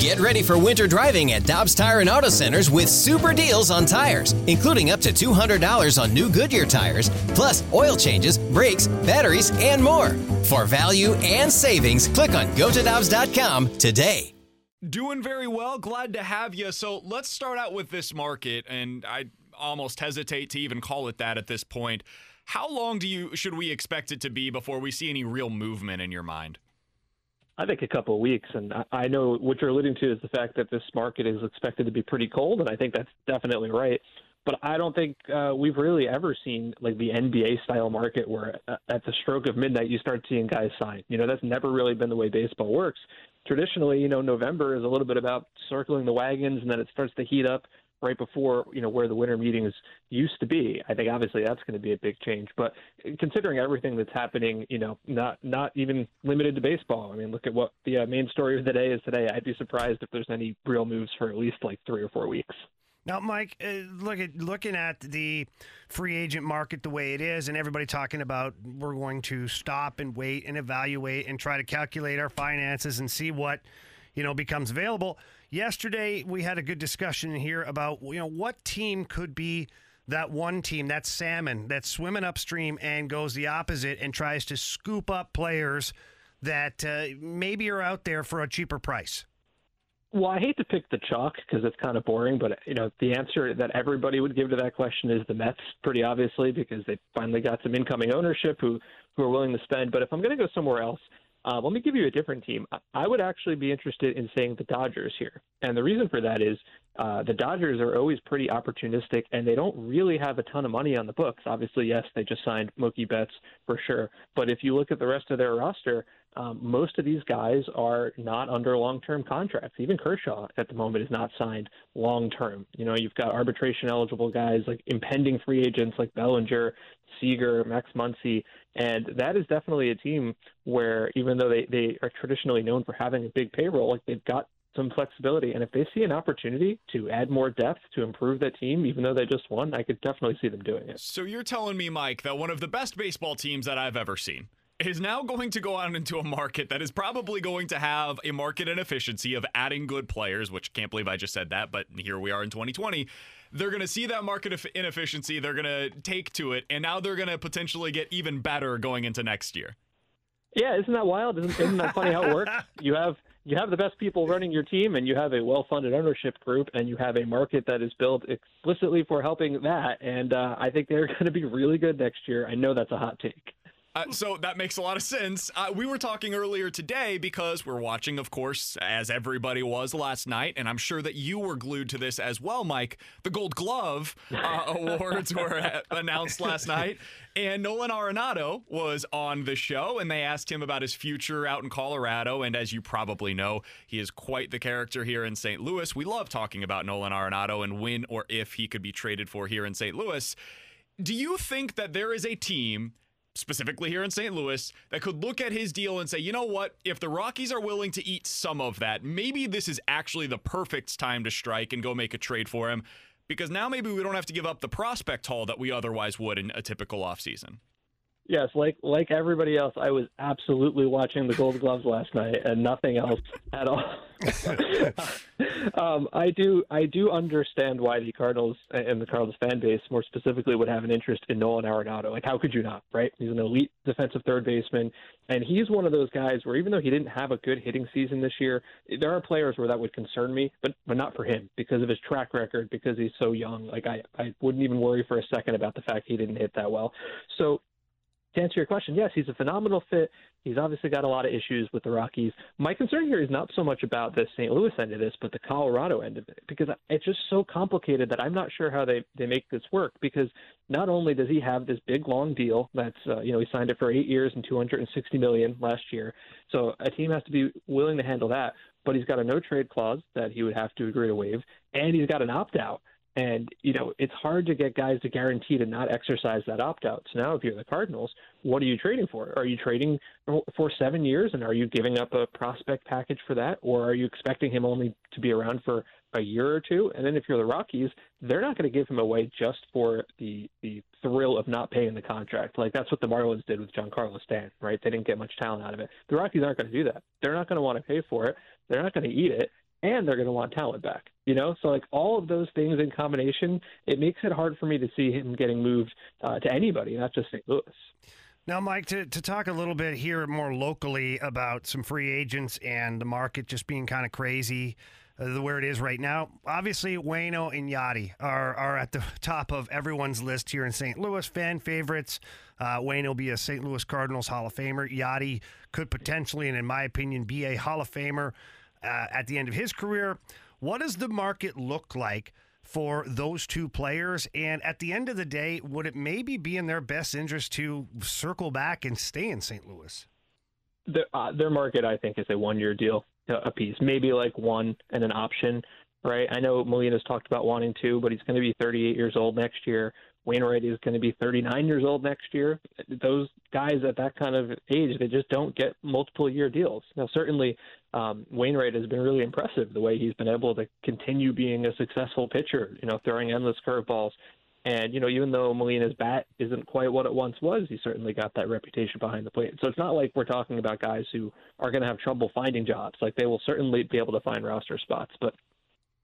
Get ready for winter driving at Dobbs Tire and Auto Centers with super deals on tires, including up to $200 on new Goodyear tires, plus oil changes, brakes, batteries, and more. For value and savings, click on gotodobbs.com today. Doing very well. Glad to have you. So let's start out with this market, and I almost hesitate to even call it that at this point. How long do you should we expect it to be before we see any real movement in your mind? I think a couple of weeks, and I know what you're alluding to is the fact that this market is expected to be pretty cold, and I think that's definitely right. But I don't think uh, we've really ever seen like the NBA style market where uh, at the stroke of midnight you start seeing guys sign. You know, that's never really been the way baseball works. Traditionally, you know, November is a little bit about circling the wagons, and then it starts to heat up right before you know where the winter meetings used to be. I think obviously that's going to be a big change. But considering everything that's happening, you know, not not even limited to baseball. I mean, look at what the uh, main story of the day is today. I'd be surprised if there's any real moves for at least like three or four weeks. Now, Mike, uh, look at looking at the free agent market the way it is, and everybody talking about we're going to stop and wait and evaluate and try to calculate our finances and see what you know becomes available. Yesterday, we had a good discussion here about you know what team could be that one team, that salmon that's swimming upstream and goes the opposite and tries to scoop up players that uh, maybe are out there for a cheaper price. Well, I hate to pick the chalk because it's kind of boring, but you know the answer that everybody would give to that question is the Mets, pretty obviously, because they finally got some incoming ownership who who are willing to spend. But if I'm going to go somewhere else, uh, let me give you a different team. I would actually be interested in saying the Dodgers here. And the reason for that is uh, the Dodgers are always pretty opportunistic and they don't really have a ton of money on the books. Obviously, yes, they just signed Mookie Betts for sure. But if you look at the rest of their roster, um, most of these guys are not under long term contracts. Even Kershaw at the moment is not signed long term. You know, you've got arbitration eligible guys like impending free agents like Bellinger, Seager, Max Muncy, and that is definitely a team where even though they, they are traditionally known for having a big payroll, like they've got some flexibility. And if they see an opportunity to add more depth to improve that team, even though they just won, I could definitely see them doing it. So you're telling me, Mike, that one of the best baseball teams that I've ever seen is now going to go out into a market that is probably going to have a market inefficiency of adding good players, which can't believe I just said that, but here we are in 2020. They're going to see that market inefficiency, they're going to take to it, and now they're going to potentially get even better going into next year. Yeah, isn't that wild? Isn't, isn't that funny how it works? You have you have the best people running your team, and you have a well-funded ownership group, and you have a market that is built explicitly for helping that. And uh, I think they're going to be really good next year. I know that's a hot take. Uh, so that makes a lot of sense. Uh, we were talking earlier today because we're watching, of course, as everybody was last night, and I'm sure that you were glued to this as well, Mike. The Gold Glove uh, awards were announced last night, and Nolan Arenado was on the show, and they asked him about his future out in Colorado. And as you probably know, he is quite the character here in St. Louis. We love talking about Nolan Arenado and when or if he could be traded for here in St. Louis. Do you think that there is a team? Specifically here in St. Louis, that could look at his deal and say, you know what? If the Rockies are willing to eat some of that, maybe this is actually the perfect time to strike and go make a trade for him because now maybe we don't have to give up the prospect haul that we otherwise would in a typical offseason. Yes, like like everybody else, I was absolutely watching the Gold Gloves last night and nothing else at all. um, I do I do understand why the Cardinals and the Cardinals fan base, more specifically, would have an interest in Nolan Arenado. Like, how could you not? Right? He's an elite defensive third baseman, and he's one of those guys where even though he didn't have a good hitting season this year, there are players where that would concern me, but but not for him because of his track record, because he's so young. Like, I I wouldn't even worry for a second about the fact he didn't hit that well. So to answer your question, yes, he's a phenomenal fit. He's obviously got a lot of issues with the Rockies. My concern here is not so much about the St. Louis end of this, but the Colorado end of it, because it's just so complicated that I'm not sure how they they make this work. Because not only does he have this big long deal that's uh, you know he signed it for eight years and 260 million last year, so a team has to be willing to handle that. But he's got a no trade clause that he would have to agree to waive, and he's got an opt out and, you know, it's hard to get guys to guarantee to not exercise that opt out. So now, if you're the Cardinals, what are you trading for? Are you trading for seven years and are you giving up a prospect package for that? Or are you expecting him only to be around for a year or two? And then if you're the Rockies, they're not going to give him away just for the, the thrill of not paying the contract. Like that's what the Marlins did with Giancarlo Stanton, right? They didn't get much talent out of it. The Rockies aren't going to do that. They're not going to want to pay for it. They're not going to eat it and they're going to want talent back. You know, so like all of those things in combination, it makes it hard for me to see him getting moved uh, to anybody, not just St. Louis. Now, Mike, to, to talk a little bit here more locally about some free agents and the market just being kind of crazy uh, where it is right now. Obviously, Waino and Yadi are, are at the top of everyone's list here in St. Louis. Fan favorites. Uh, Wayne will be a St. Louis Cardinals Hall of Famer. Yadi could potentially, and in my opinion, be a Hall of Famer uh, at the end of his career. What does the market look like for those two players? And at the end of the day, would it maybe be in their best interest to circle back and stay in St. Louis? The, uh, their market, I think, is a one-year deal a piece, maybe like one and an option, right? I know Molina's talked about wanting two, but he's going to be 38 years old next year. Wainwright is going to be 39 years old next year. Those guys at that kind of age, they just don't get multiple year deals. Now, certainly, um, Wainwright has been really impressive the way he's been able to continue being a successful pitcher, you know, throwing endless curveballs. And, you know, even though Molina's bat isn't quite what it once was, he certainly got that reputation behind the plate. So it's not like we're talking about guys who are going to have trouble finding jobs. Like they will certainly be able to find roster spots, but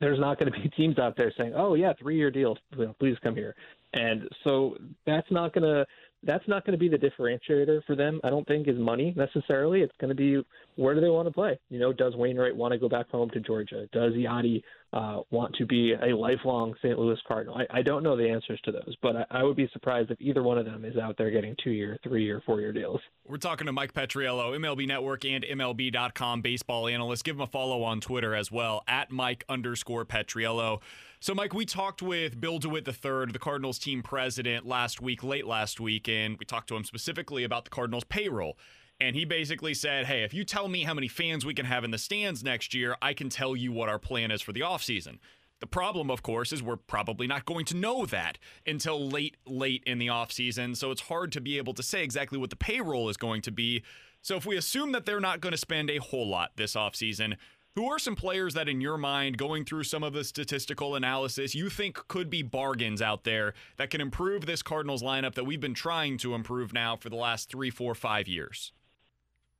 there's not going to be teams out there saying, "Oh yeah, three-year deals, please come here." And so that's not going to that's not going to be the differentiator for them. I don't think is money necessarily. It's going to be where do they want to play? You know, does Wainwright want to go back home to Georgia? Does Yadi uh, want to be a lifelong St. Louis Cardinal? I, I don't know the answers to those, but I, I would be surprised if either one of them is out there getting two-year, three-year, four-year deals. We're talking to Mike Petriello, MLB Network and MLB.com baseball analyst. Give him a follow on Twitter as well at Mike underscore Petriello. So, Mike, we talked with Bill DeWitt III, the Cardinals team president, last week, late last week, and we talked to him specifically about the Cardinals payroll. And he basically said, Hey, if you tell me how many fans we can have in the stands next year, I can tell you what our plan is for the offseason. The problem, of course, is we're probably not going to know that until late, late in the offseason. So it's hard to be able to say exactly what the payroll is going to be. So if we assume that they're not going to spend a whole lot this offseason, who are some players that, in your mind, going through some of the statistical analysis, you think could be bargains out there that can improve this Cardinals lineup that we've been trying to improve now for the last three, four, five years?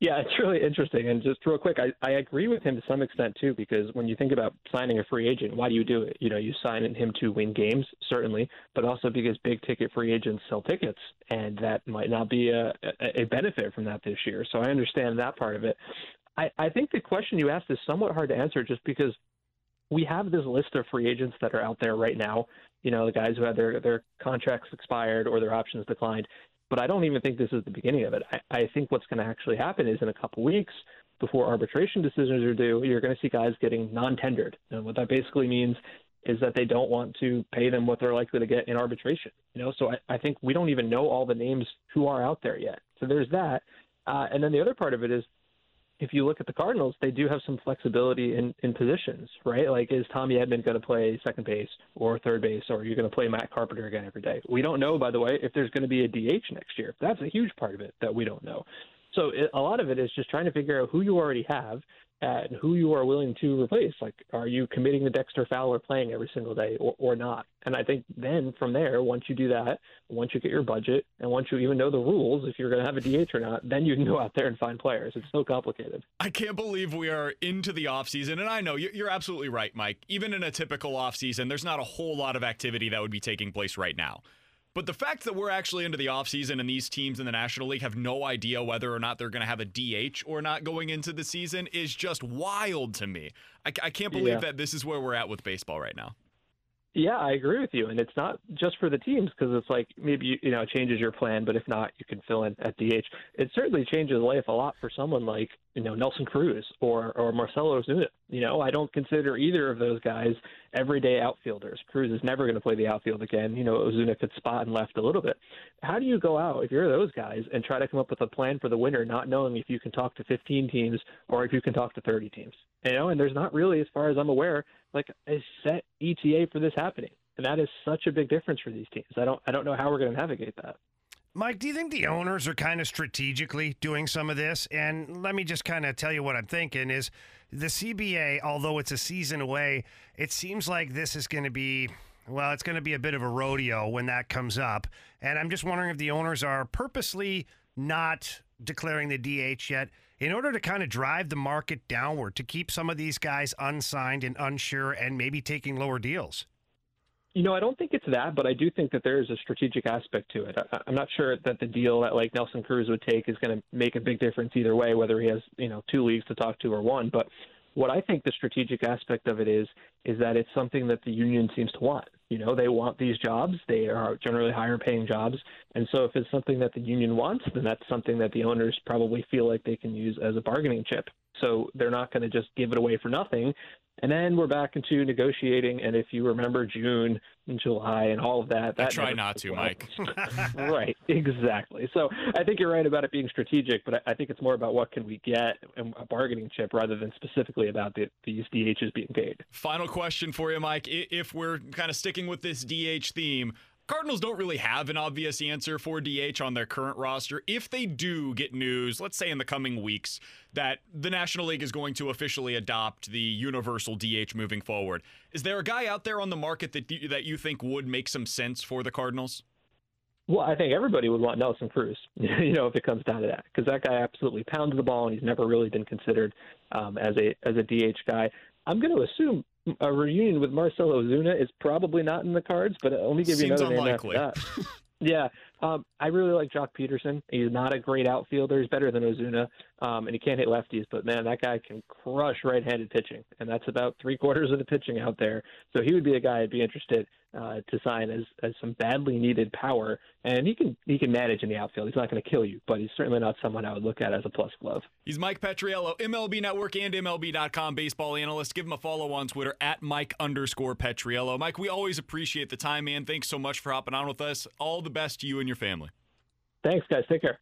Yeah, it's really interesting. And just real quick, I, I agree with him to some extent too, because when you think about signing a free agent, why do you do it? You know, you sign him to win games, certainly, but also because big ticket free agents sell tickets, and that might not be a, a benefit from that this year. So I understand that part of it. I, I think the question you asked is somewhat hard to answer just because we have this list of free agents that are out there right now. You know, the guys who had their their contracts expired or their options declined. But I don't even think this is the beginning of it. I, I think what's going to actually happen is in a couple weeks, before arbitration decisions are due, you're going to see guys getting non-tendered. And what that basically means is that they don't want to pay them what they're likely to get in arbitration. You know, so I, I think we don't even know all the names who are out there yet. So there's that. Uh, and then the other part of it is if you look at the Cardinals, they do have some flexibility in, in positions, right? Like, is Tommy Edman going to play second base or third base, or are you going to play Matt Carpenter again every day? We don't know, by the way, if there's going to be a DH next year. That's a huge part of it that we don't know. So it, a lot of it is just trying to figure out who you already have and who you are willing to replace. Like, are you committing to Dexter Fowler playing every single day or, or not? And I think then from there, once you do that, once you get your budget, and once you even know the rules, if you're going to have a DH or not, then you can go out there and find players. It's so complicated. I can't believe we are into the offseason. And I know you're absolutely right, Mike. Even in a typical offseason, there's not a whole lot of activity that would be taking place right now. But the fact that we're actually into the offseason and these teams in the National League have no idea whether or not they're going to have a DH or not going into the season is just wild to me. I, I can't believe yeah. that this is where we're at with baseball right now. Yeah, I agree with you, and it's not just for the teams because it's like maybe you, know it changes your plan, but if not, you can fill in at DH. It certainly changes life a lot for someone like you know Nelson Cruz or or Marcell Ozuna. You know, I don't consider either of those guys everyday outfielders. Cruz is never going to play the outfield again. You know, Ozuna could spot and left a little bit. How do you go out if you're those guys and try to come up with a plan for the winter, not knowing if you can talk to 15 teams or if you can talk to 30 teams? You know, and there's not really, as far as I'm aware, like a set ETA for this happening, and that is such a big difference for these teams. I don't I don't know how we're going to navigate that. Mike, do you think the owners are kind of strategically doing some of this? And let me just kind of tell you what I'm thinking is the CBA, although it's a season away, it seems like this is going to be well, it's going to be a bit of a rodeo when that comes up. And I'm just wondering if the owners are purposely not declaring the DH yet in order to kind of drive the market downward to keep some of these guys unsigned and unsure and maybe taking lower deals. You know, I don't think it's that, but I do think that there is a strategic aspect to it. I, I'm not sure that the deal that like Nelson Cruz would take is going to make a big difference either way, whether he has you know two leagues to talk to or one. But what I think the strategic aspect of it is is that it's something that the union seems to want. You know, they want these jobs. They are generally higher paying jobs. And so if it's something that the union wants, then that's something that the owners probably feel like they can use as a bargaining chip. So they're not going to just give it away for nothing. And then we're back into negotiating. And if you remember June and July and all of that, that I try not to, well. Mike. right, exactly. So I think you're right about it being strategic, but I think it's more about what can we get and a bargaining chip rather than specifically about the, these DHs being paid. Final question for you, Mike. If we're kind of sticking with this DH theme, Cardinals don't really have an obvious answer for DH on their current roster. If they do get news, let's say in the coming weeks, that the National League is going to officially adopt the universal DH moving forward, is there a guy out there on the market that that you think would make some sense for the Cardinals? Well, I think everybody would want Nelson Cruz, you know, if it comes down to that, because that guy absolutely pounds the ball, and he's never really been considered um, as a as a DH guy. I'm going to assume a reunion with Marcell Ozuna is probably not in the cards, but let me give Seems you another unlikely. name after that. yeah, um, I really like Joc Pederson. He's not a great outfielder. He's better than Ozuna, um, and he can't hit lefties. But man, that guy can crush right-handed pitching, and that's about three quarters of the pitching out there. So he would be a guy I'd be interested uh, to sign as as some badly needed power, and he can he can manage in the outfield. He's not going to kill you, but he's certainly not someone I would look at as a plus glove. He's Mike Petriello, MLB Network and MLB.com baseball analyst. Give him a follow on Twitter at Mike underscore Petriello. Mike, we always appreciate the time, man. Thanks so much for hopping on with us. All the best to you and your family. Thanks, guys. Take care.